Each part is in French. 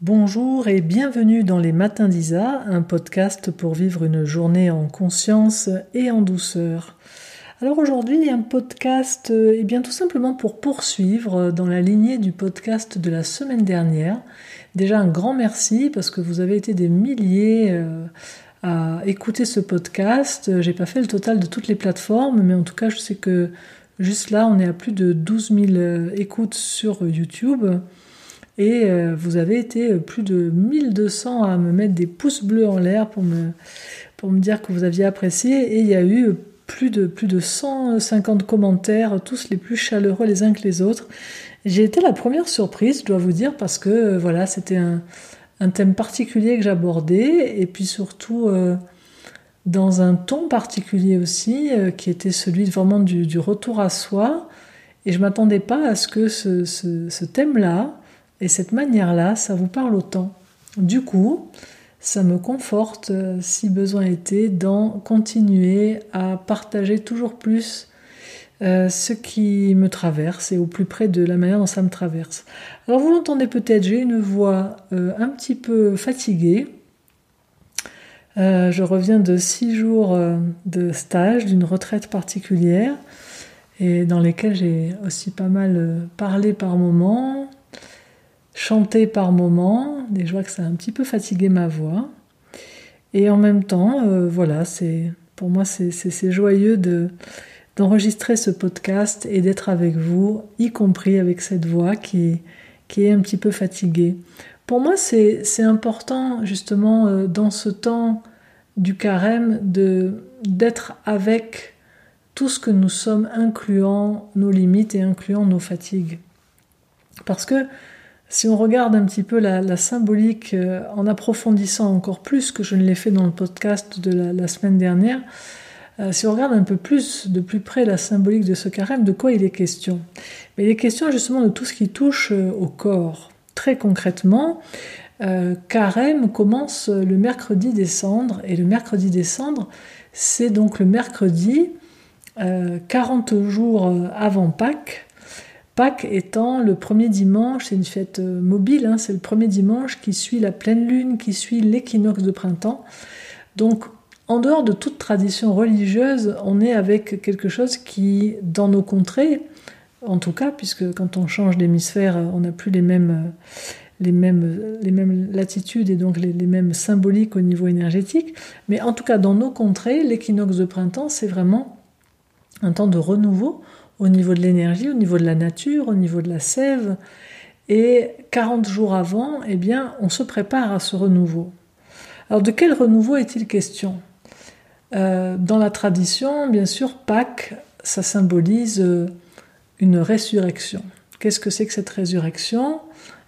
Bonjour et bienvenue dans les Matins d'Isa, un podcast pour vivre une journée en conscience et en douceur. Alors aujourd'hui, un podcast, et eh bien tout simplement pour poursuivre dans la lignée du podcast de la semaine dernière. Déjà un grand merci parce que vous avez été des milliers euh, à écouter ce podcast. J'ai pas fait le total de toutes les plateformes, mais en tout cas, je sais que juste là, on est à plus de 12 000 euh, écoutes sur YouTube. Et euh, vous avez été plus de 1200 à me mettre des pouces bleus en l'air pour me, pour me dire que vous aviez apprécié. Et il y a eu plus de, plus de 150 commentaires, tous les plus chaleureux les uns que les autres. J'ai été la première surprise, je dois vous dire, parce que euh, voilà, c'était un, un, thème particulier que j'abordais, et puis surtout euh, dans un ton particulier aussi, qui était celui vraiment du, retour à soi. Et je m'attendais pas à ce que ce thème-là, et cette manière-là, ça vous parle autant. Du coup, ça me conforte, euh, si besoin était, d'en continuer à partager toujours plus euh, ce qui me traverse et au plus près de la manière dont ça me traverse. Alors vous l'entendez peut-être, j'ai une voix euh, un petit peu fatiguée. je reviens de six jours de stage, d'une retraite particulière, et dans lesquels j'ai aussi pas mal parlé par moments, chanter par moments, et je vois que ça a un petit peu fatigué ma voix. Et en même temps, euh, voilà, c'est pour moi c'est joyeux de d'enregistrer ce podcast et d'être avec vous, y compris avec cette voix qui, qui est un petit peu fatiguée. Pour moi, c'est important justement euh, dans ce temps du carême de d'être avec tout ce que nous sommes, incluant nos limites et incluant nos fatigues. Parce que si on regarde un petit peu la, symbolique euh, en approfondissant encore plus que je ne l'ai fait dans le podcast de la, semaine dernière, euh, si on regarde un peu plus de plus près la symbolique de ce carême, de quoi il est question? Il est question justement de tout ce qui touche euh, au corps. Très concrètement, carême commence le mercredi des cendres, et le mercredi des cendres, c'est donc le mercredi 40 jours avant Pâques, Pâques étant le premier dimanche, c'est une fête euh, mobile, hein, c'est le premier dimanche qui suit la pleine lune, qui suit l'équinoxe de printemps. Donc, en dehors de toute tradition religieuse, on est avec quelque chose qui, dans nos contrées, en tout cas, puisque quand on change d'hémisphère, on n'a plus les mêmes, euh, latitudes et donc les, mêmes symboliques au niveau énergétique, mais en tout cas, dans nos contrées, l'équinoxe de printemps, c'est vraiment un temps de renouveau au niveau de l'énergie, au niveau de la nature, au niveau de la sève. Et 40 jours avant, eh bien, on se prépare à ce renouveau. Alors de quel renouveau est-il question? Euh, Dans la tradition, bien sûr, Pâques, ça symbolise euh, une résurrection. Qu'est-ce que c'est que cette résurrection?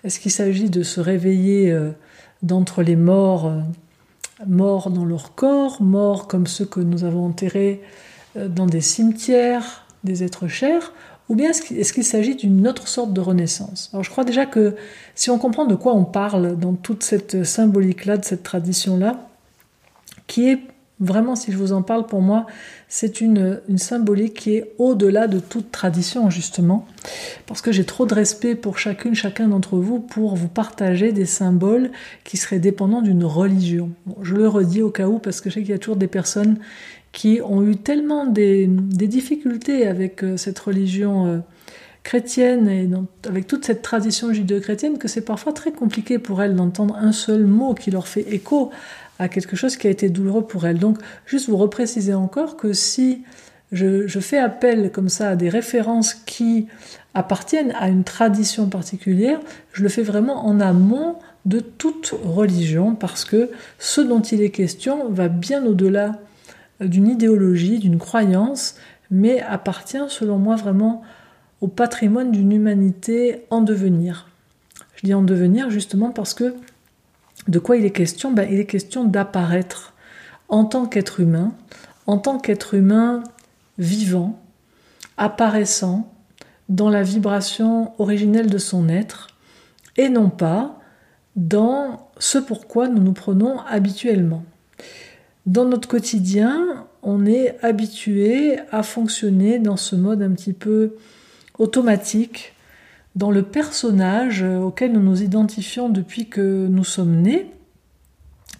Est-ce qu'il s'agit de se réveiller euh, d'entre les morts, morts dans leur corps, morts comme ceux que nous avons enterrés dans des cimetières, des êtres chers, ou bien est-ce qu'il s'agit d'une autre sorte de renaissance? Alors je crois déjà que si on comprend de quoi on parle dans toute cette symbolique-là, de cette tradition-là, qui est vraiment, si je vous en parle pour moi, c'est une, une symbolique qui est au-delà de toute tradition, justement, parce que j'ai trop de respect pour chacune, chacun d'entre vous pour vous partager des symboles qui seraient dépendants d'une religion. je le redis au cas où, parce que je sais qu'il y a toujours des personnes qui ont eu tellement des, difficultés avec euh, cette religion euh, chrétienne et avec toute cette tradition judéo-chrétienne que c'est parfois très compliqué pour elles d'entendre un seul mot qui leur fait écho à quelque chose qui a été douloureux pour elles. Donc, juste vous repréciser encore que si je, je, fais appel comme ça à des références qui appartiennent à une tradition particulière, je le fais vraiment en amont de toute religion parce que ce dont il est question va bien au-delà d'une idéologie, d'une croyance, mais appartient selon moi vraiment au patrimoine d'une humanité en devenir. Je dis en devenir justement parce que de quoi il est question? Ben, Il est question d'apparaître en tant qu'être humain, en tant qu'être humain vivant, apparaissant dans la vibration originelle de son être, et non pas dans ce pourquoi nous nous prenons habituellement. Dans notre quotidien, on est habitué à fonctionner dans ce mode un petit peu automatique dans le personnage auquel nous nous identifions depuis que nous sommes nés.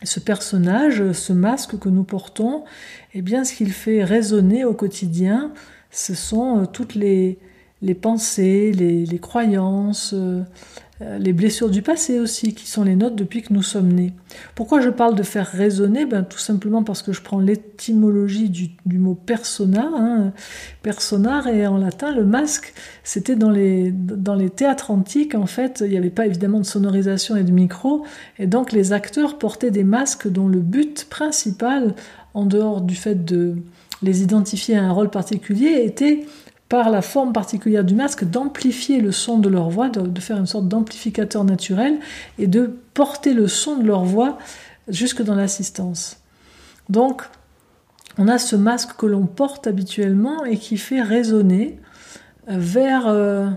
Ce personnage, ce masque que nous portons, eh bien, ce qu'il fait résonner au quotidien, ce sont euh, toutes les, les pensées, les, les croyances, euh, les blessures du passé aussi, qui sont les nôtres depuis que nous sommes nés. Pourquoi je parle de faire résonner ben, Tout simplement parce que je prends l'étymologie du, mot persona. Hein. Personar et en latin, le masque, c'était dans les, dans les théâtres antiques, en fait, il n'y avait pas évidemment de sonorisation et de micro, et donc les acteurs portaient des masques dont le but principal, en dehors du fait de les identifier à un rôle particulier, était par la forme particulière du masque, d'amplifier le son de leur voix, de, faire une sorte d'amplificateur naturel et de porter le son de leur voix jusque dans l'assistance. Donc, on a ce masque que l'on porte habituellement et qui fait résonner vers euh,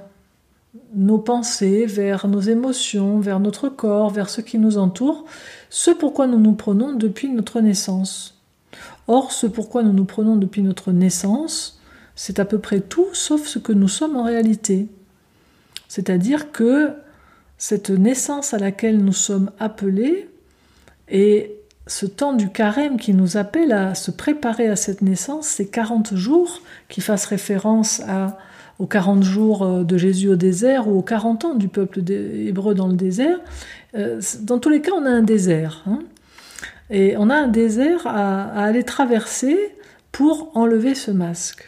nos pensées, vers nos émotions, vers notre corps, vers ce qui nous entoure, ce pourquoi nous nous prenons depuis notre naissance. Or, ce pourquoi nous nous prenons depuis notre naissance, c'est à peu près tout sauf ce que nous sommes en réalité. C'est-à-dire que cette naissance à laquelle nous sommes appelés et ce temps du carême qui nous appelle à se préparer à cette naissance, ces 40 jours qui fassent référence aux 40 jours euh, de Jésus au désert ou aux 40 ans du peuple hébreu dans le désert, euh, dans tous les cas on a un désert. Hein. et on a un désert à aller traverser pour enlever ce masque.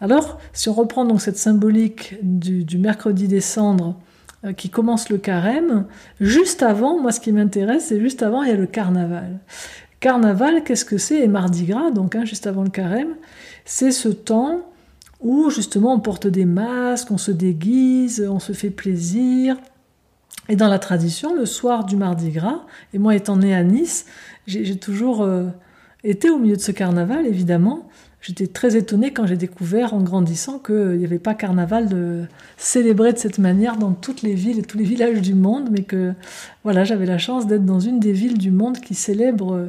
Alors, si on reprend donc cette symbolique du, mercredi des cendres euh, qui commence le carême, juste avant, moi ce qui m'intéresse, c'est juste avant, il y a le carnaval. Carnaval, qu'est-ce que c'est? Et Mardi Gras, donc hein, juste avant le carême, c'est ce temps où justement on porte des masques, on se déguise, on se fait plaisir. Et dans la tradition, le soir du Mardi Gras, et moi étant né à Nice, j'ai toujours euh, été au milieu de ce carnaval, évidemment, J'étais très étonnée quand j'ai découvert en grandissant qu'il n'y avait pas carnaval célébré de cette manière dans toutes les villes et tous les villages du monde, mais que voilà, j'avais la chance d'être dans une des villes du monde qui célèbre euh,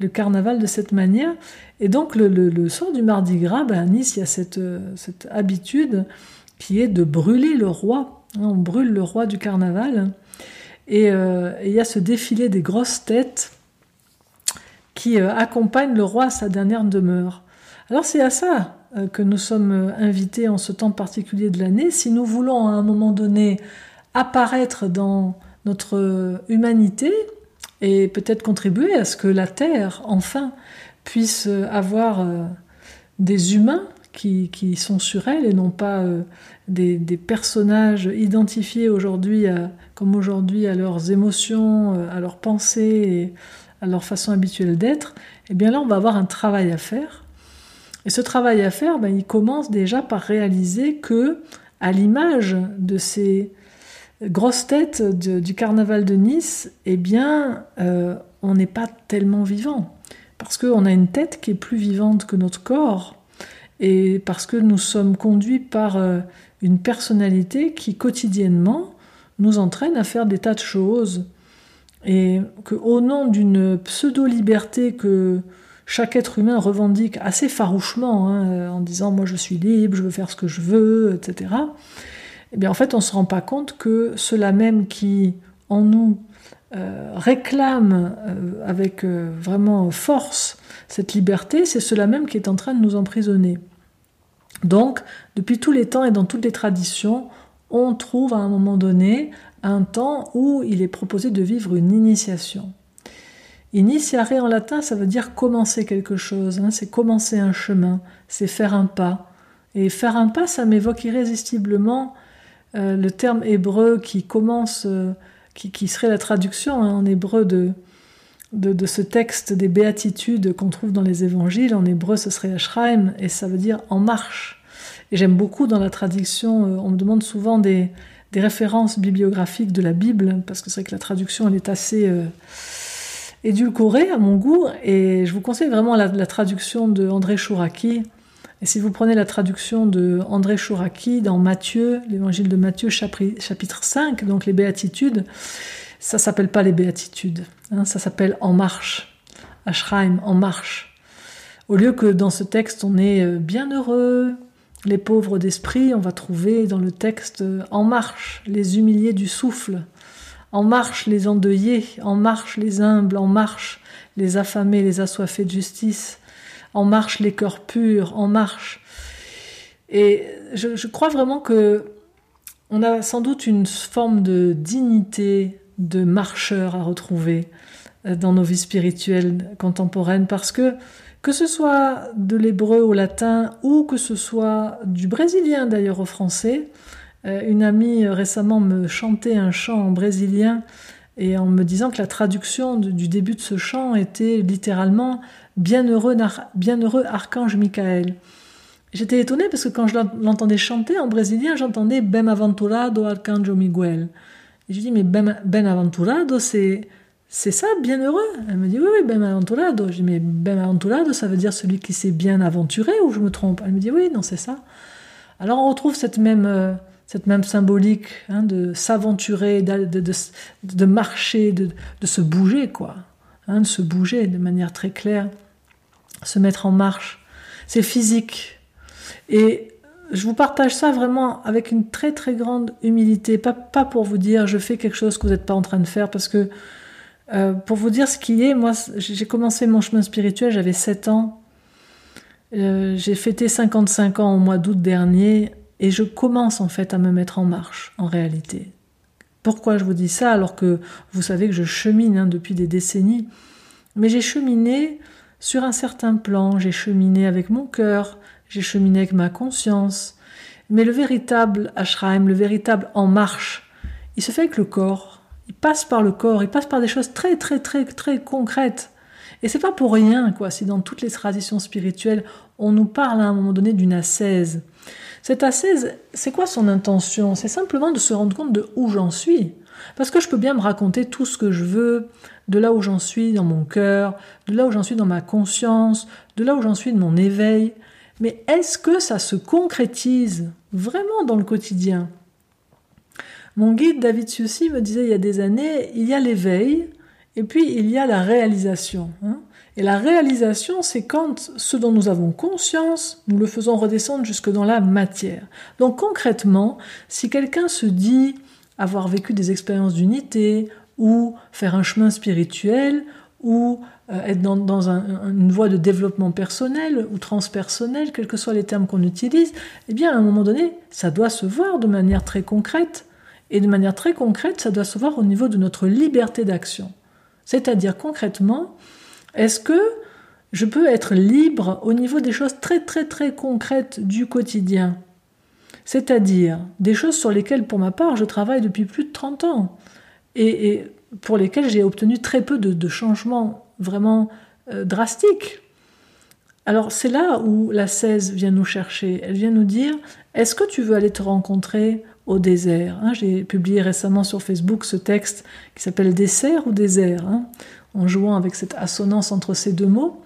le carnaval de cette manière. Et donc le, le, soir du Mardi Gras, ben, à Nice, il y a cette, euh, cette habitude qui est de brûler le roi. Hein, on brûle le roi du carnaval. Euh, et, il y a ce défilé des grosses têtes qui accompagne le roi à sa dernière demeure. Alors c'est à ça euh, que nous sommes euh, invités en ce temps particulier de l'année. Si nous voulons à un moment donné apparaître dans notre euh, humanité et peut-être contribuer à ce que la Terre, enfin, puisse avoir des humains qui, sont sur elle et non pas des, personnages identifiés aujourd'hui comme aujourd'hui à leurs émotions, à leurs pensées et à leur façon habituelle d'être, eh bien là on va avoir un travail à faire et ce travail à faire, ben, il commence déjà par réaliser que, à l'image de ces grosses têtes du carnaval de Nice, eh bien, euh, on n'est pas tellement vivant. Parce qu'on a une tête qui est plus vivante que notre corps, et parce que nous sommes conduits par euh, une personnalité qui quotidiennement nous entraîne à faire des tas de choses. Et qu'au nom d'une pseudo-liberté que chaque être humain revendique assez farouchement, hein, en disant moi je suis libre, je veux faire ce que je veux, etc. Eh bien en fait on ne se rend pas compte que ceux-là même qui en nous euh, réclament euh, avec euh, vraiment force cette liberté, c'est cela même qui est en train de nous emprisonner. Donc depuis tous les temps et dans toutes les traditions, on trouve à un moment donné un temps où il est proposé de vivre une initiation. Initiare en latin, ça veut dire commencer quelque chose, hein. c'est commencer un chemin, c'est faire un pas. Et faire un pas, ça m'évoque irrésistiblement euh, le terme hébreu qui commence, euh, qui, serait la traduction hein, en hébreu de, de, ce texte des béatitudes qu'on trouve dans les évangiles. En hébreu, ce serait Ashraim, et ça veut dire en marche. Et j'aime beaucoup dans la traduction, euh, on me demande souvent des, références bibliographiques de la Bible, parce que c'est vrai que la traduction, elle est assez édulcoré à mon goût, et je vous conseille vraiment la, traduction de André Chouraki. Et si vous prenez la traduction de André Chouraki dans Matthieu, l'évangile de Matthieu chapitre 5, donc les béatitudes, ça s'appelle pas les béatitudes, hein, ça s'appelle En marche, Ashraim, En marche. Au lieu que dans ce texte on est euh, bien heureux, les pauvres d'esprit, on va trouver dans le texte En marche, les humiliés du souffle, En marche, les endeuillés, En marche, les humbles, En marche, les affamés, les assoiffés de justice, En marche, les cœurs purs, En marche. Et je, crois vraiment que on a sans doute une forme de dignité de marcheur à retrouver euh, dans nos vies spirituelles contemporaines parce que que ce soit de l'hébreu au latin ou que ce soit du brésilien d'ailleurs au français, une amie récemment me chantait un chant en brésilien et en me disant que la traduction du début de ce chant était littéralement Bienheureux, bienheureux archange Michael. J'étais étonnée parce que quand je l'entendais chanter en brésilien, j'entendais Ben aventurado arcanjo Miguel. Et je dis mais Ben, ben aventurado, c'est c'est ça, bienheureux? Elle me dit, oui, oui, ben aventurado. Je dis, mais ben aventurado, ça veut dire celui qui s'est bien aventuré ou je me trompe? Elle me dit, oui, non, c'est ça. Alors on retrouve cette même, euh, cette même symbolique hein, de s'aventurer, de, de, de, marcher, de, se bouger, quoi. Hein, de se bouger de manière très claire, se mettre en marche. C'est physique. Et je vous partage ça vraiment avec une très très grande humilité, pas, pas pour vous dire je fais quelque chose que vous n'êtes pas en train de faire, parce que euh, pour vous dire ce qui est, moi, j'ai commencé mon chemin spirituel, j'avais 7 ans. Euh, j'ai fêté 55 ans au mois d'août dernier et je commence en fait à me mettre en marche, en réalité. Pourquoi je vous dis ça alors que vous savez que je chemine hein, depuis des décennies? Mais j'ai cheminé sur un certain plan, j'ai cheminé avec mon cœur, j'ai cheminé avec ma conscience. Mais le véritable ashram, le véritable en marche, il se fait avec le corps il passe par le corps, il passe par des choses très très très très concrètes. Et c'est pas pour rien quoi si dans toutes les traditions spirituelles on nous parle à un moment donné d'une ascèse. Cette ascèse, c'est quoi son intention? C'est simplement de se rendre compte de où j'en suis. Parce que je peux bien me raconter tout ce que je veux, de là où j'en suis dans mon cœur, de là où j'en suis dans ma conscience, de là où j'en suis de mon éveil. Mais est-ce que ça se concrétise vraiment dans le quotidien? Mon guide David Siussi me disait il y a des années, il y a l'éveil et puis il y a la réalisation. Hein. Et la réalisation, c'est quand ce dont nous avons conscience, nous le faisons redescendre jusque dans la matière. Donc concrètement, si quelqu'un se dit avoir vécu des expériences d'unité, ou faire un chemin spirituel, ou euh, être dans, une voie de développement personnel ou transpersonnel, quels que soient les termes qu'on utilise, eh bien à un moment donné, ça doit se voir de manière très concrète et de manière très concrète, ça doit se voir au niveau de notre liberté d'action. C'est-à-dire concrètement, est-ce que je peux être libre au niveau des choses très très très concrètes du quotidien? C'est-à-dire des choses sur lesquelles, pour ma part, je travaille depuis plus de 30 ans et, pour lesquelles j'ai obtenu très peu de, changements vraiment euh, drastiques. Alors c'est là où la 16 vient nous chercher. Elle vient nous dire, est-ce que tu veux aller te rencontrer au désert. Hein. J'ai publié récemment sur Facebook ce texte qui s'appelle Dessert ou désert, hein, en jouant avec cette assonance entre ces deux mots.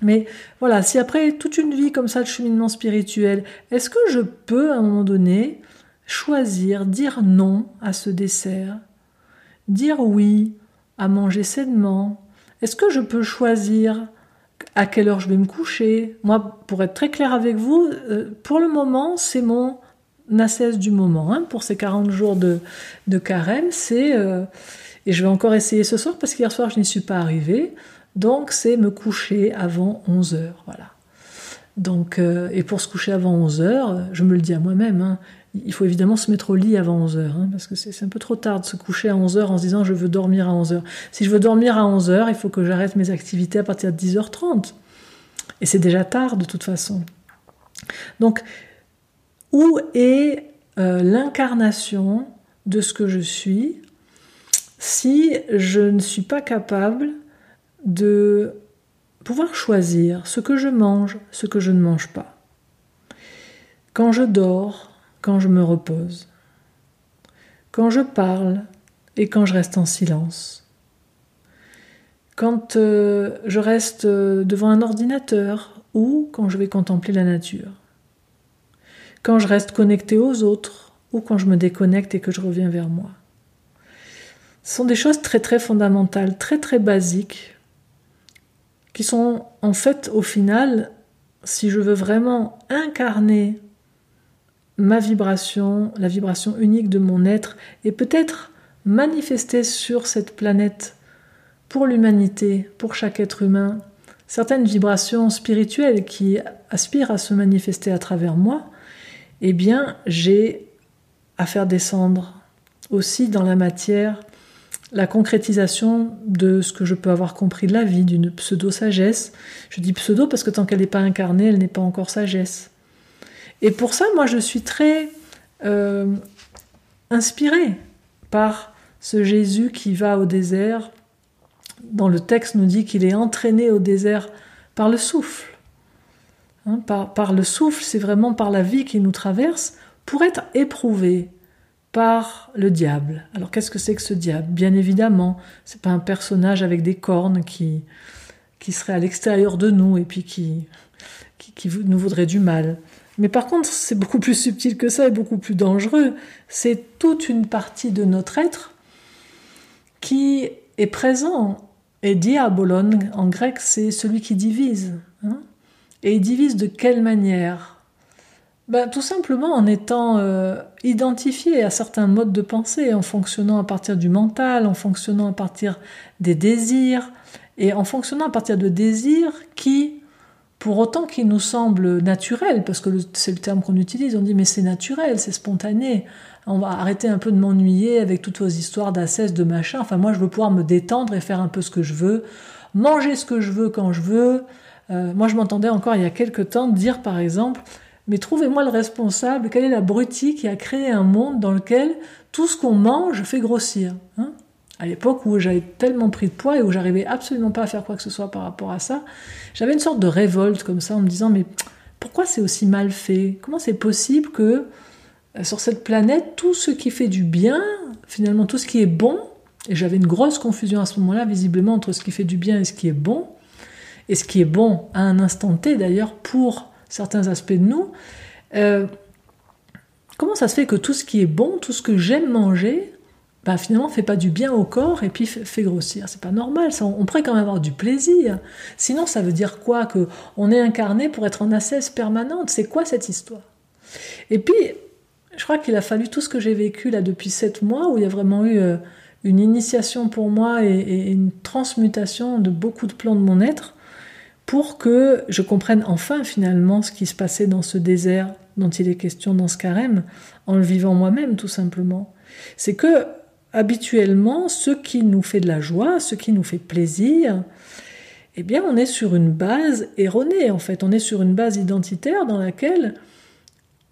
Mais voilà, si après toute une vie comme ça de cheminement spirituel, est-ce que je peux à un moment donné choisir, dire non à ce dessert, dire oui à manger sainement? Est-ce que je peux choisir à quelle heure je vais me coucher? Moi, pour être très clair avec vous, euh, pour le moment, c'est mon cesse du moment hein, pour ces 40 jours de, de carême, c'est, euh, et je vais encore essayer ce soir parce qu'hier soir je n'y suis pas arrivée, donc c'est me coucher avant 11 heures, voilà. Donc, euh, et pour se coucher avant 11 heures, je me le dis à moi-même, hein, il faut évidemment se mettre au lit avant 11 heures, hein, parce que c'est un peu trop tard de se coucher à 11 heures en se disant je veux dormir à 11 heures. Si je veux dormir à 11 heures, il faut que j'arrête mes activités à partir de 10h30. Et c'est déjà tard de toute façon. Donc, où est euh, l'incarnation de ce que je suis si je ne suis pas capable de pouvoir choisir ce que je mange, ce que je ne mange pas? Quand je dors, quand je me repose, quand je parle et quand je reste en silence, quand euh, je reste euh, devant un ordinateur ou quand je vais contempler la nature quand je reste connecté aux autres ou quand je me déconnecte et que je reviens vers moi. Ce sont des choses très très fondamentales, très très basiques, qui sont en fait au final, si je veux vraiment incarner ma vibration, la vibration unique de mon être, et peut-être manifester sur cette planète pour l'humanité, pour chaque être humain, certaines vibrations spirituelles qui aspirent à se manifester à travers moi, eh bien, j'ai à faire descendre aussi dans la matière la concrétisation de ce que je peux avoir compris de la vie, d'une pseudo-sagesse. Je dis pseudo parce que tant qu'elle n'est pas incarnée, elle n'est pas encore sagesse. Et pour ça, moi, je suis très euh, inspirée par ce Jésus qui va au désert. Dans le texte nous dit qu'il est entraîné au désert par le souffle. Hein, par, le souffle, c'est vraiment par la vie qui nous traverse pour être éprouvé, par le diable. Alors qu'est-ce que c'est que ce diable? Bien évidemment, c'est pas un personnage avec des cornes qui, qui serait à l'extérieur de nous et puis qui, qui, nous voudrait du mal. Mais par contre, c'est beaucoup plus subtil que ça et beaucoup plus dangereux. C'est toute une partie de notre être qui est présent. Et diabolon, en grec, c'est celui qui divise. Hein. Et il divise de quelle manière? Ben, Tout simplement en étant euh, identifié à certains modes de pensée, en fonctionnant à partir du mental, en fonctionnant à partir des désirs, et en fonctionnant à partir de désirs qui, pour autant qu'ils nous semblent naturels, parce que c'est le terme qu'on utilise, on dit mais c'est naturel, c'est spontané, on va arrêter un peu de m'ennuyer avec toutes vos histoires d'assesse, de machin, enfin moi je veux pouvoir me détendre et faire un peu ce que je veux, manger ce que je veux quand je veux. Euh, moi je m'entendais encore il y a quelques temps dire par exemple, mais trouvez-moi le responsable, quelle est la brutie qui a créé un monde dans lequel tout ce qu'on mange fait grossir hein? À l'époque où j'avais tellement pris de poids et où j'arrivais absolument pas à faire quoi que ce soit par rapport à ça, j'avais une sorte de révolte comme ça en me disant mais pourquoi c'est aussi mal fait? Comment c'est possible que euh, sur cette planète, tout ce qui fait du bien, finalement tout ce qui est bon, et j'avais une grosse confusion à ce moment-là visiblement entre ce qui fait du bien et ce qui est bon, et ce qui est bon à un instant T d'ailleurs pour certains aspects de nous. Euh, comment ça se fait que tout ce qui est bon, tout ce que j'aime manger, bah, finalement fait pas du bien au corps et puis fait, grossir? C'est pas normal. On, pourrait quand même avoir du plaisir. Sinon, ça veut dire quoi que on est incarné pour être en assesse permanente? C'est quoi cette histoire? Et puis, je crois qu'il a fallu tout ce que j'ai vécu là depuis sept mois, où il y a vraiment eu euh, une initiation pour moi et, une transmutation de beaucoup de plans de mon être, pour que je comprenne enfin finalement ce qui se passait dans ce désert dont il est question dans ce carême, en le vivant moi-même tout simplement. C'est que habituellement, ce qui nous fait de la joie, ce qui nous fait plaisir, eh bien on est sur une base erronée en fait, on est sur une base identitaire dans laquelle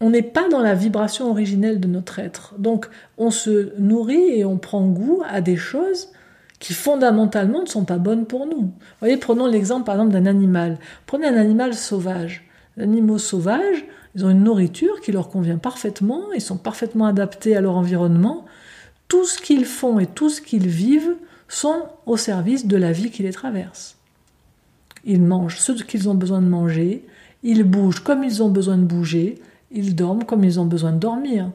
on n'est pas dans la vibration originelle de notre être. Donc on se nourrit et on prend goût à des choses qui fondamentalement ne sont pas bonnes pour nous. Voyez, prenons l'exemple par exemple d'un animal. Prenez un animal sauvage. Les animaux sauvages, ils ont une nourriture qui leur convient parfaitement, ils sont parfaitement adaptés à leur environnement. Tout ce qu'ils font et tout ce qu'ils vivent sont au service de la vie qui les traverse. Ils mangent ce qu'ils ont besoin de manger, ils bougent comme ils ont besoin de bouger, ils dorment comme ils ont besoin de dormir.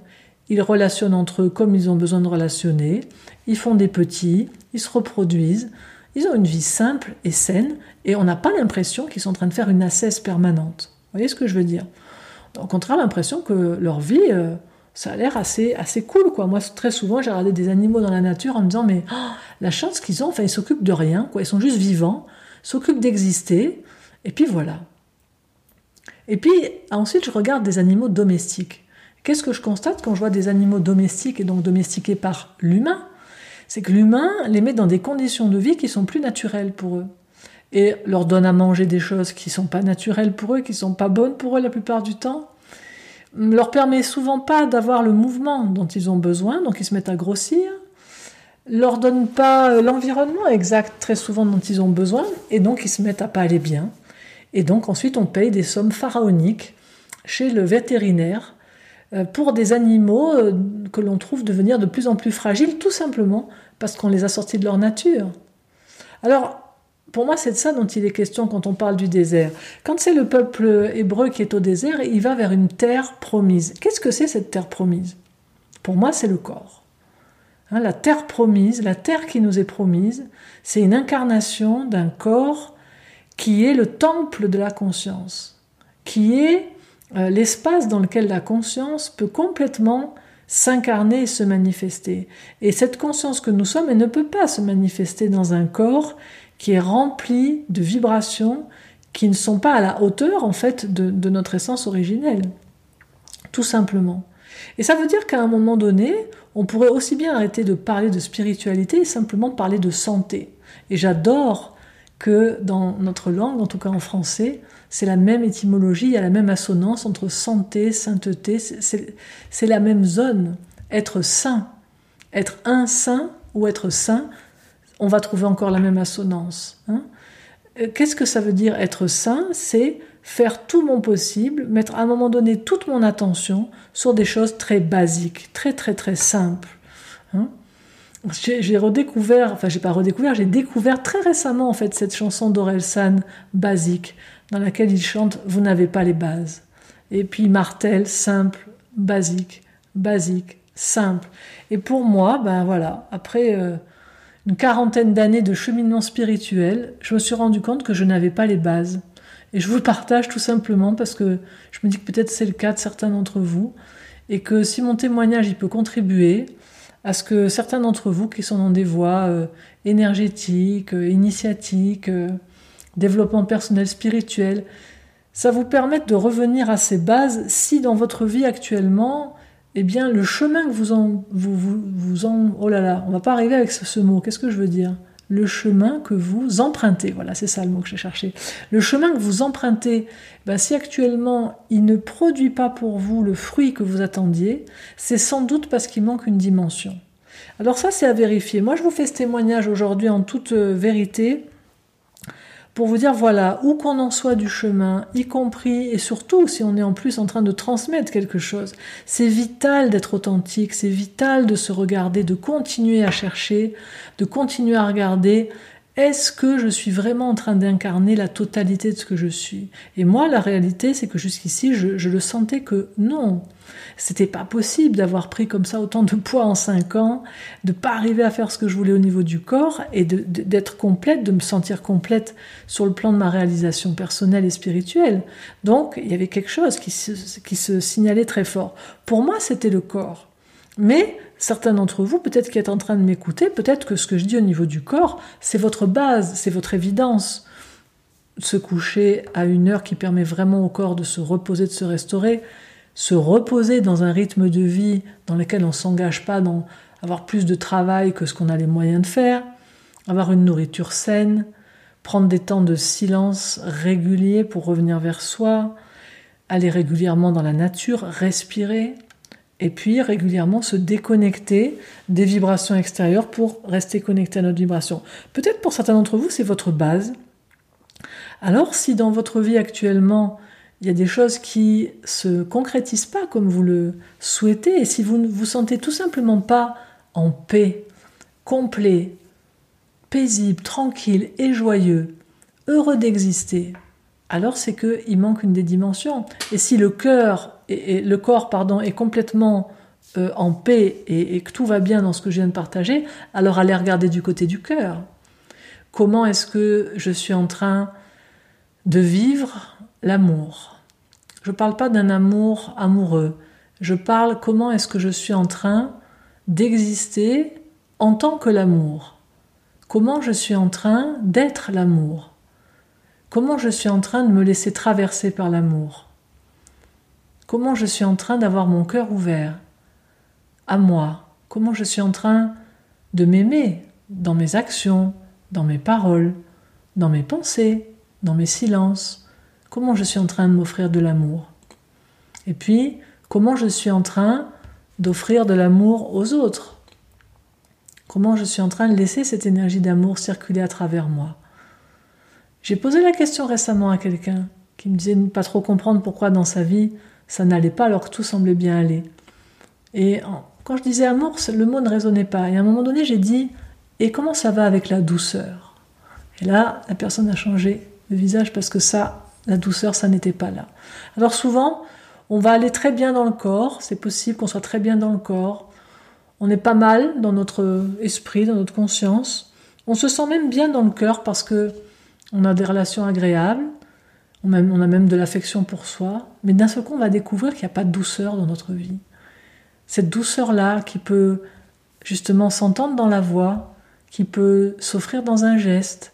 Ils relationnent entre eux comme ils ont besoin de relationner. Ils font des petits, ils se reproduisent. Ils ont une vie simple et saine et on n'a pas l'impression qu'ils sont en train de faire une assesse permanente. Vous voyez ce que je veux dire? Au contraire, l'impression que leur vie, euh, ça a l'air assez, assez cool. Quoi. Moi, très souvent, j'ai regardé des animaux dans la nature en me disant Mais oh, la chance qu'ils ont, enfin, ils s'occupent de rien, quoi. ils sont juste vivants, s'occupent d'exister, et puis voilà. Et puis ensuite, je regarde des animaux domestiques. Qu'est-ce que je constate quand je vois des animaux domestiques et donc domestiqués par l'humain? C'est que l'humain les met dans des conditions de vie qui sont plus naturelles pour eux. Et leur donne à manger des choses qui sont pas naturelles pour eux, qui sont pas bonnes pour eux la plupart du temps, leur permet souvent pas d'avoir le mouvement dont ils ont besoin, donc ils se mettent à grossir, leur donne pas l'environnement exact très souvent dont ils ont besoin, et donc ils se mettent à pas aller bien. Et donc ensuite on paye des sommes pharaoniques chez le vétérinaire euh, pour des animaux euh, que l'on trouve devenir de plus en plus fragiles, tout simplement parce qu'on les a sortis de leur nature. Alors, pour moi, c'est de ça dont il est question quand on parle du désert. Quand c'est le peuple hébreu qui est au désert, il va vers une terre promise. Qu'est-ce que c'est cette terre promise? Pour moi, c'est le corps. Hein, la terre promise, la terre qui nous est promise, c'est une incarnation d'un corps qui est le temple de la conscience, qui est euh, l'espace dans lequel la conscience peut complètement s'incarner et se manifester. Et cette conscience que nous sommes, elle ne peut pas se manifester dans un corps qui est rempli de vibrations qui ne sont pas à la hauteur en fait de, notre essence originelle. Tout simplement. Et ça veut dire qu'à un moment donné, on pourrait aussi bien arrêter de parler de spiritualité et simplement parler de santé. Et j'adore que dans notre langue, en tout cas en français, c'est la même étymologie, il y a la même assonance entre santé, sainteté, c'est la même zone. Être saint, être un saint ou être saint, on va trouver encore la même assonance. Hein. Euh, qu'est-ce que ça veut dire être saint? C'est faire tout mon possible, mettre à un moment donné toute mon attention sur des choses très basiques, très très très simples. Hein. j'ai redécouvert, enfin j'ai pas redécouvert, j'ai découvert très récemment en fait cette chanson d'Orelsan basique dans laquelle il chante Vous n'avez pas les bases. Et puis martel, simple, basique, basique, simple. Et pour moi, ben voilà, après euh, une quarantaine d'années de cheminement spirituel, je me suis rendu compte que je n'avais pas les bases. Et je vous le partage tout simplement parce que je me dis que peut-être c'est le cas de certains d'entre vous et que si mon témoignage il peut contribuer à ce que certains d'entre vous qui sont dans des voies euh, énergétiques, euh, initiatiques, développement personnel spirituel, ça vous permet de revenir à ces bases si dans votre vie actuellement, eh bien, le chemin que vous en, vous, vous, en, oh là là, on va pas arriver avec ce, mot. Qu'est-ce que je veux dire? Le chemin que vous empruntez. Voilà, c'est ça le mot que j'ai cherché. Le chemin que vous empruntez. Ben, si actuellement il ne produit pas pour vous le fruit que vous attendiez, c'est sans doute parce qu'il manque une dimension. Alors ça, c'est à vérifier. Moi, je vous fais ce témoignage aujourd'hui en toute euh, vérité pour vous dire voilà, où qu'on en soit du chemin, y compris et surtout si on est en plus en train de transmettre quelque chose, c'est vital d'être authentique, c'est vital de se regarder, de continuer à chercher, de continuer à regarder est-ce que je suis vraiment en train d'incarner la totalité de ce que je suis? Et moi, la réalité, c'est que jusqu'ici, je, le sentais que non. C'était pas possible d'avoir pris comme ça autant de poids en cinq ans, de pas arriver à faire ce que je voulais au niveau du corps et d'être complète, de me sentir complète sur le plan de ma réalisation personnelle et spirituelle. Donc, il y avait quelque chose qui qui se signalait très fort. Pour moi, c'était le corps. Mais certains d'entre vous, peut-être qui êtes en train de m'écouter, peut-être que ce que je dis au niveau du corps, c'est votre base, c'est votre évidence. Se coucher à une heure qui permet vraiment au corps de se reposer, de se restaurer, se reposer dans un rythme de vie dans lequel on ne s'engage pas dans avoir plus de travail que ce qu'on a les moyens de faire, avoir une nourriture saine, prendre des temps de silence réguliers pour revenir vers soi, aller régulièrement dans la nature, respirer, et puis régulièrement se déconnecter des vibrations extérieures pour rester connecté à notre vibration. Peut-être pour certains d'entre vous, c'est votre base. Alors si dans votre vie actuellement, il y a des choses qui se concrétisent pas comme vous le souhaitez, et si vous ne vous sentez tout simplement pas en paix, complet, paisible, tranquille et joyeux, heureux d'exister, alors c'est qu'il manque une des dimensions. Et si le cœur et, le corps pardon, est complètement euh, en paix et, que tout va bien dans ce que je viens de partager, alors allez regarder du côté du cœur. Comment est-ce que je suis en train de vivre l'amour? Je ne parle pas d'un amour amoureux. Je parle comment est-ce que je suis en train d'exister en tant que l'amour. Comment je suis en train d'être l'amour? Comment je suis en train de me laisser traverser par l'amour? Comment je suis en train d'avoir mon cœur ouvert à moi? Comment je suis en train de m'aimer dans mes actions, dans mes paroles, dans mes pensées, dans mes silences? Comment je suis en train de m'offrir de l'amour? Et puis, comment je suis en train d'offrir de l'amour aux autres? Comment je suis en train de laisser cette énergie d'amour circuler à travers moi? J'ai posé la question récemment à quelqu'un qui me disait ne pas trop comprendre pourquoi dans sa vie ça n'allait pas alors que tout semblait bien aller. Et quand je disais amour, le mot ne résonnait pas. Et à un moment donné, j'ai dit et comment ça va avec la douceur? Et là, la personne a changé de visage parce que ça, la douceur, ça n'était pas là. Alors souvent, on va aller très bien dans le corps, c'est possible qu'on soit très bien dans le corps, on est pas mal dans notre esprit, dans notre conscience, on se sent même bien dans le cœur parce que on a des relations agréables, on a, même de l'affection pour soi, mais d'un seul coup, on va découvrir qu'il n'y a pas de douceur dans notre vie. Cette douceur-là qui peut justement s'entendre dans la voix, qui peut s'offrir dans un geste,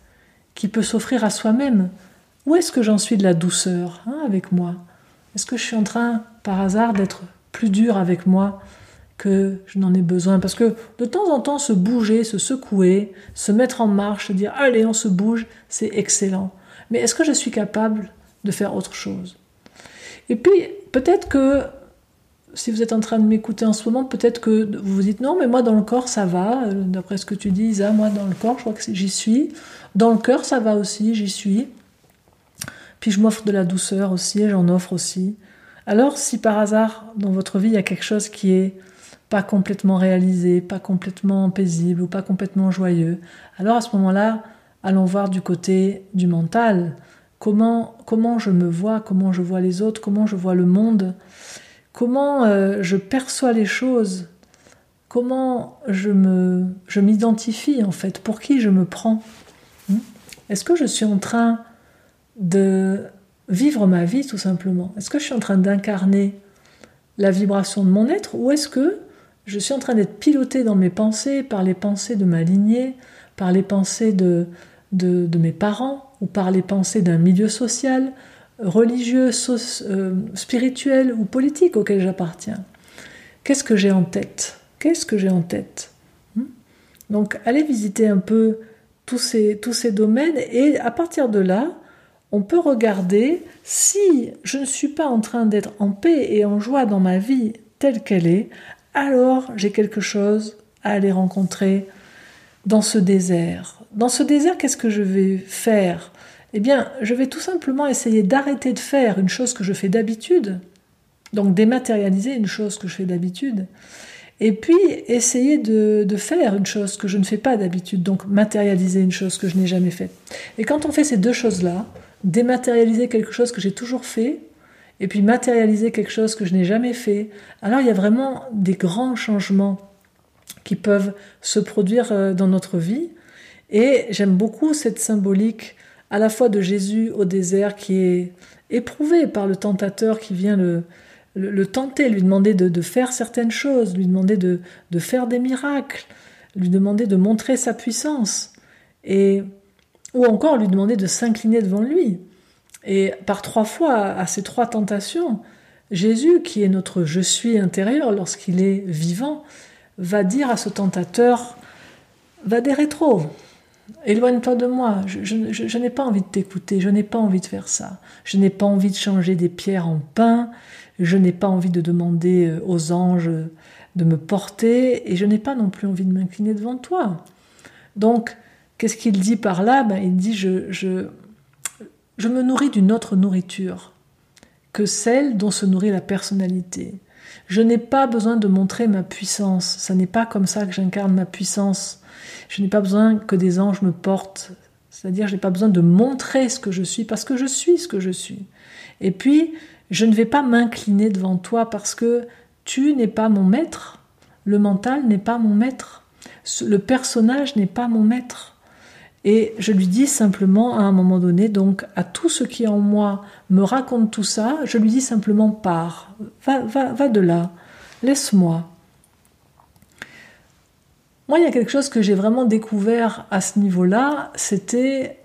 qui peut s'offrir à soi-même. Où est-ce que j'en suis de la douceur hein, avec moi? Est-ce que je suis en train, par hasard, d'être plus dur avec moi que je n'en ai besoin? Parce que de temps en temps, se bouger, se secouer, se mettre en marche, se dire allez, on se bouge, c'est excellent. Mais est-ce que je suis capable de faire autre chose Et puis, peut-être que si vous êtes en train de m'écouter en ce moment, peut-être que vous vous dites non, mais moi dans le corps ça va, euh, d'après ce que tu dis, Isa, moi dans le corps, je crois que j'y suis. Dans le cœur ça va aussi, j'y suis. Puis je m'offre de la douceur aussi, et j'en offre aussi. Alors si par hasard dans votre vie il y a quelque chose qui est pas complètement réalisé, pas complètement paisible ou pas complètement joyeux, alors à ce moment-là, allons voir du côté du mental. Comment, je me vois, comment je vois les autres, comment je vois le monde. Comment euh, je perçois les choses, comment je me je m'identifie en fait, pour qui je me prends. Hmm? Est-ce que je suis en train de vivre ma vie tout simplement? Est-ce que je suis en train d'incarner la vibration de mon être? Ou est-ce que je suis en train d'être piloté dans mes pensées par les pensées de ma lignée, par les pensées de, de mes parents? Ou par les pensées d'un milieu social religieux, euh, spirituel ou politique auquel j'appartiens. Qu'est-ce que j'ai en tête? Qu'est-ce que j'ai en tête? Hmm? Donc allez visiter un peu tous ces, tous ces domaines et à partir de là, on peut regarder si je ne suis pas en train d'être en paix et en joie dans ma vie telle qu'elle est, alors j'ai quelque chose à aller rencontrer dans ce désert. Dans ce désert, qu'est-ce que je vais faire? Eh bien, je vais tout simplement essayer d'arrêter de faire une chose que je fais d'habitude, donc dématérialiser une chose que je fais d'habitude, et puis essayer de, faire une chose que je ne fais pas d'habitude, donc matérialiser une chose que je n'ai jamais faite. Et quand on fait ces deux choses-là, dématérialiser quelque chose que j'ai toujours fait, et puis matérialiser quelque chose que je n'ai jamais fait, alors il y a vraiment des grands changements qui peuvent se produire euh, dans notre vie. Et j'aime beaucoup cette symbolique à la fois de Jésus au désert qui est éprouvé par le tentateur qui vient le, tenter, lui demander de, faire certaines choses, lui demander de, de, faire des miracles, lui demander de montrer sa puissance, et, ou encore lui demander de s'incliner devant lui. Et par trois fois, à ces trois tentations, Jésus, qui est notre je suis intérieur lorsqu'il est vivant, va dire à ce tentateur, va des rétros, Éloigne-toi de moi, je, n'ai pas envie de t'écouter, je n'ai pas envie de faire ça, je n'ai pas envie de changer des pierres en pain, je n'ai pas envie de demander euh, aux anges de me porter, et je n'ai pas non plus envie de m'incliner devant toi. Donc, qu'est-ce qu'il dit par là? Ben, Il dit, je, me nourris d'une autre nourriture que celle dont se nourrit la personnalité. Je n'ai pas besoin de montrer ma puissance, ce n'est pas comme ça que j'incarne ma puissance je n'ai pas besoin que des anges me portent. C'est-à-dire, je n'ai pas besoin de montrer ce que je suis parce que je suis ce que je suis. Et puis, je ne vais pas m'incliner devant toi parce que tu n'es pas mon maître. Le mental n'est pas mon maître. Le personnage n'est pas mon maître. Et je lui dis simplement à un moment donné, donc à tout ce qui en moi me raconte tout ça, je lui dis simplement pars, va, va, va de là, laisse-moi. Moi, il y a quelque chose que j'ai vraiment découvert à ce niveau-là, c'était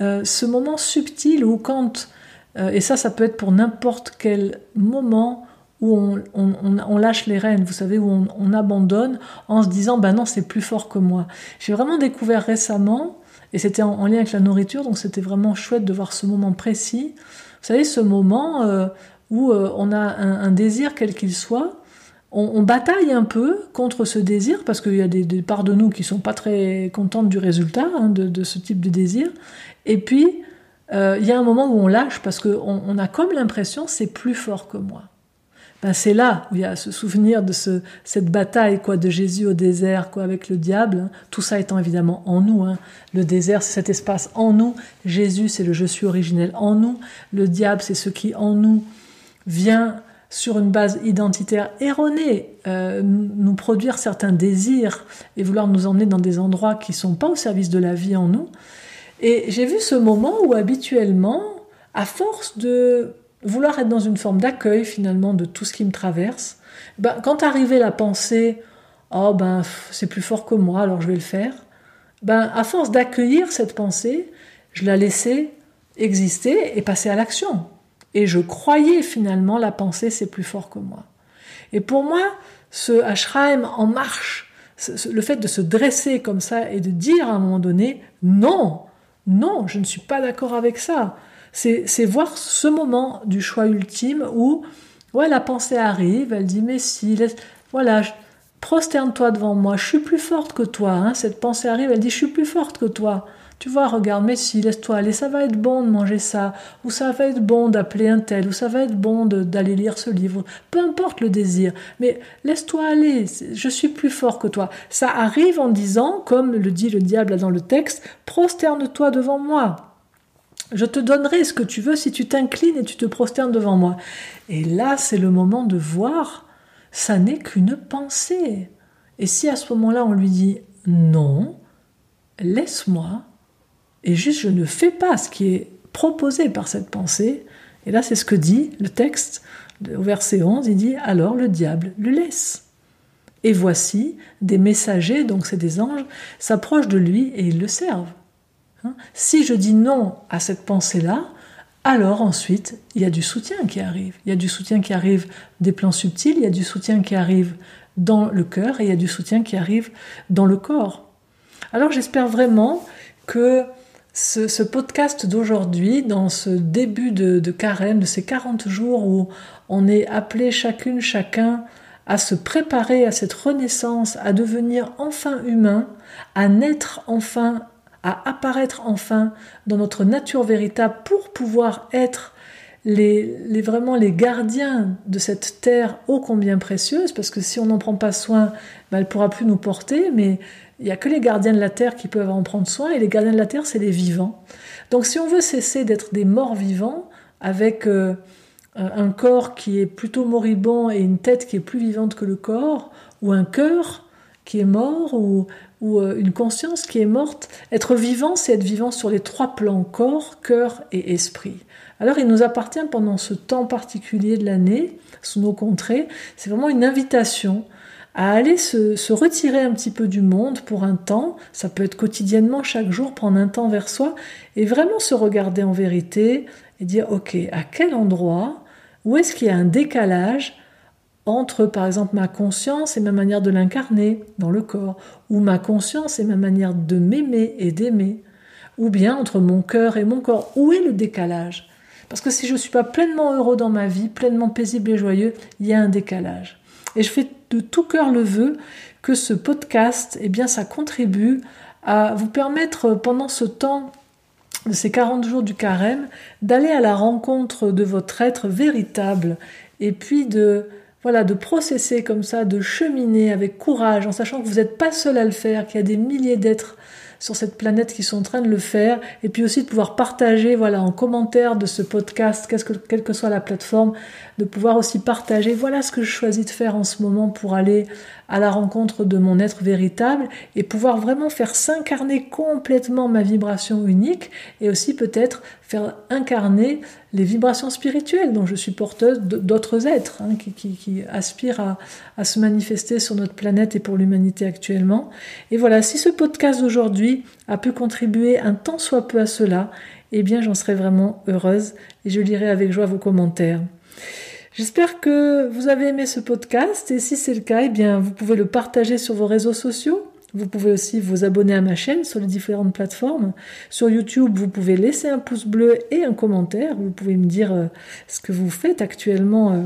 euh, ce moment subtil où quand, euh, et ça, ça peut être pour n'importe quel moment où on, lâche les rênes, vous savez, où on, abandonne en se disant, ben non, c'est plus fort que moi. J'ai vraiment découvert récemment, et c'était en, lien avec la nourriture, donc c'était vraiment chouette de voir ce moment précis. Vous savez, ce moment euh, où on a un désir quel qu'il soit, on, bataille un peu contre ce désir parce qu'il y a des, parts de nous qui sont pas très contentes du résultat hein, de, ce type de désir. Et puis euh, il y a un moment où on lâche parce qu'on on a comme l'impression c'est plus fort que moi. Ben, c'est là où il y a ce souvenir de ce, cette bataille quoi de Jésus au désert quoi avec le diable. Hein. Tout ça étant évidemment en nous. Hein. Le désert c'est cet espace en nous. Jésus c'est le je suis originel en nous. Le diable c'est ce qui en nous vient sur une base identitaire erronée, euh, nous produire certains désirs et vouloir nous emmener dans des endroits qui ne sont pas au service de la vie en nous. Et j'ai vu ce moment où habituellement, à force de vouloir être dans une forme d'accueil finalement de tout ce qui me traverse, ben, quand arrivait la pensée oh ben c'est plus fort que moi alors je vais le faire, ben à force d'accueillir cette pensée, je la laissais exister et passer à l'action. Et je croyais finalement la pensée c'est plus fort que moi. Et pour moi, ce ashram en marche, le fait de se dresser comme ça et de dire à un moment donné non, non, je ne suis pas d'accord avec ça. C'est voir ce moment du choix ultime où ouais, la pensée arrive, elle dit mais si, voilà, prosterne-toi devant moi, je suis plus forte que toi. Hein. Cette pensée arrive, elle dit je suis plus forte que toi. Tu vois, regarde, mais si, laisse-toi aller, ça va être bon de manger ça, ou ça va être bon d'appeler un tel, ou ça va être bon d'aller lire ce livre, peu importe le désir, mais laisse-toi aller, je suis plus fort que toi. Ça arrive en disant, comme le dit le diable dans le texte, prosterne-toi devant moi. Je te donnerai ce que tu veux si tu t'inclines et tu te prosternes devant moi. Et là, c'est le moment de voir, ça n'est qu'une pensée. Et si à ce moment-là, on lui dit non, laisse-moi, et juste je ne fais pas ce qui est proposé par cette pensée, et là c'est ce que dit le texte au verset 11, il dit alors le diable le laisse. Et voici des messagers, donc c'est des anges, s'approchent de lui et ils le servent. Hein? si je dis non à cette pensée-là, alors ensuite, il y a du soutien qui arrive. Il y a du soutien qui arrive des plans subtils, il y a du soutien qui arrive dans le cœur et il y a du soutien qui arrive dans le corps. Alors j'espère vraiment que ce, podcast d'aujourd'hui, dans ce début de, de, carême, de ces 40 jours où on est appelé chacune, chacun à se préparer à cette renaissance, à devenir enfin humain, à naître enfin, à apparaître enfin dans notre nature véritable pour pouvoir être les, vraiment les gardiens de cette terre ô combien précieuse, parce que si on n'en prend pas soin, ben, elle pourra plus nous porter, mais il n'y a que les gardiens de la terre qui peuvent en prendre soin, et les gardiens de la terre, c'est les vivants. Donc si on veut cesser d'être des morts vivants, avec euh, un corps qui est plutôt moribond et une tête qui est plus vivante que le corps, ou un cœur qui est mort, ou, ou euh, une conscience qui est morte, être vivant, c'est être vivant sur les trois plans, corps, cœur et esprit. Alors il nous appartient pendant ce temps particulier de l'année, sous nos contrées, c'est vraiment une invitation à aller se, retirer un petit peu du monde pour un temps, ça peut être quotidiennement, chaque jour, prendre un temps vers soi, et vraiment se regarder en vérité et dire, ok, à quel endroit, où est-ce qu'il y a un décalage entre, par exemple, ma conscience et ma manière de l'incarner dans le corps, ou ma conscience et ma manière de m'aimer et d'aimer, ou bien entre mon cœur et mon corps, où est le décalage? Parce que si je ne suis pas pleinement heureux dans ma vie, pleinement paisible et joyeux, il y a un décalage. Et je fais de tout cœur le vœu que ce podcast, eh bien, ça contribue à vous permettre pendant ce temps de ces 40 jours du carême, d'aller à la rencontre de votre être véritable et puis de voilà, de processer comme ça, de cheminer avec courage en sachant que vous n'êtes pas seul à le faire, qu'il y a des milliers d'êtres sur cette planète qui sont en train de le faire, et puis aussi de pouvoir partager, voilà, en commentaire de ce podcast, quelle que soit la plateforme, de pouvoir aussi partager, voilà ce que je choisis de faire en ce moment pour aller à la rencontre de mon être véritable et pouvoir vraiment faire s'incarner complètement ma vibration unique et aussi peut-être faire incarner les vibrations spirituelles dont je suis porteuse d'autres êtres hein, qui, aspirent à, à, se manifester sur notre planète et pour l'humanité actuellement. Et voilà, si ce podcast d'aujourd'hui a pu contribuer un tant soit peu à cela, eh bien j'en serais vraiment heureuse et je lirai avec joie vos commentaires. J'espère que vous avez aimé ce podcast et si c'est le cas, eh bien, vous pouvez le partager sur vos réseaux sociaux. Vous pouvez aussi vous abonner à ma chaîne sur les différentes plateformes. Sur YouTube, vous pouvez laisser un pouce bleu et un commentaire. Vous pouvez me dire euh, ce que vous faites actuellement euh,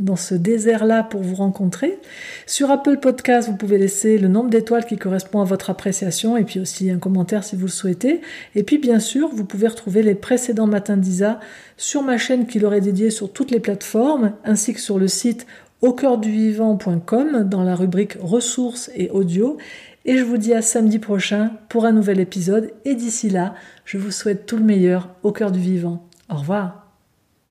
dans ce désert-là pour vous rencontrer. Sur Apple Podcast, vous pouvez laisser le nombre d'étoiles qui correspond à votre appréciation et puis aussi un commentaire si vous le souhaitez. Et puis bien sûr, vous pouvez retrouver les précédents matins d'Isa sur ma chaîne qui leur est dédiée sur toutes les plateformes ainsi que sur le site au cœur du vivant.com dans la rubrique ressources et audio. Et je vous dis à samedi prochain pour un nouvel épisode. Et d'ici là, je vous souhaite tout le meilleur au cœur du vivant. Au revoir.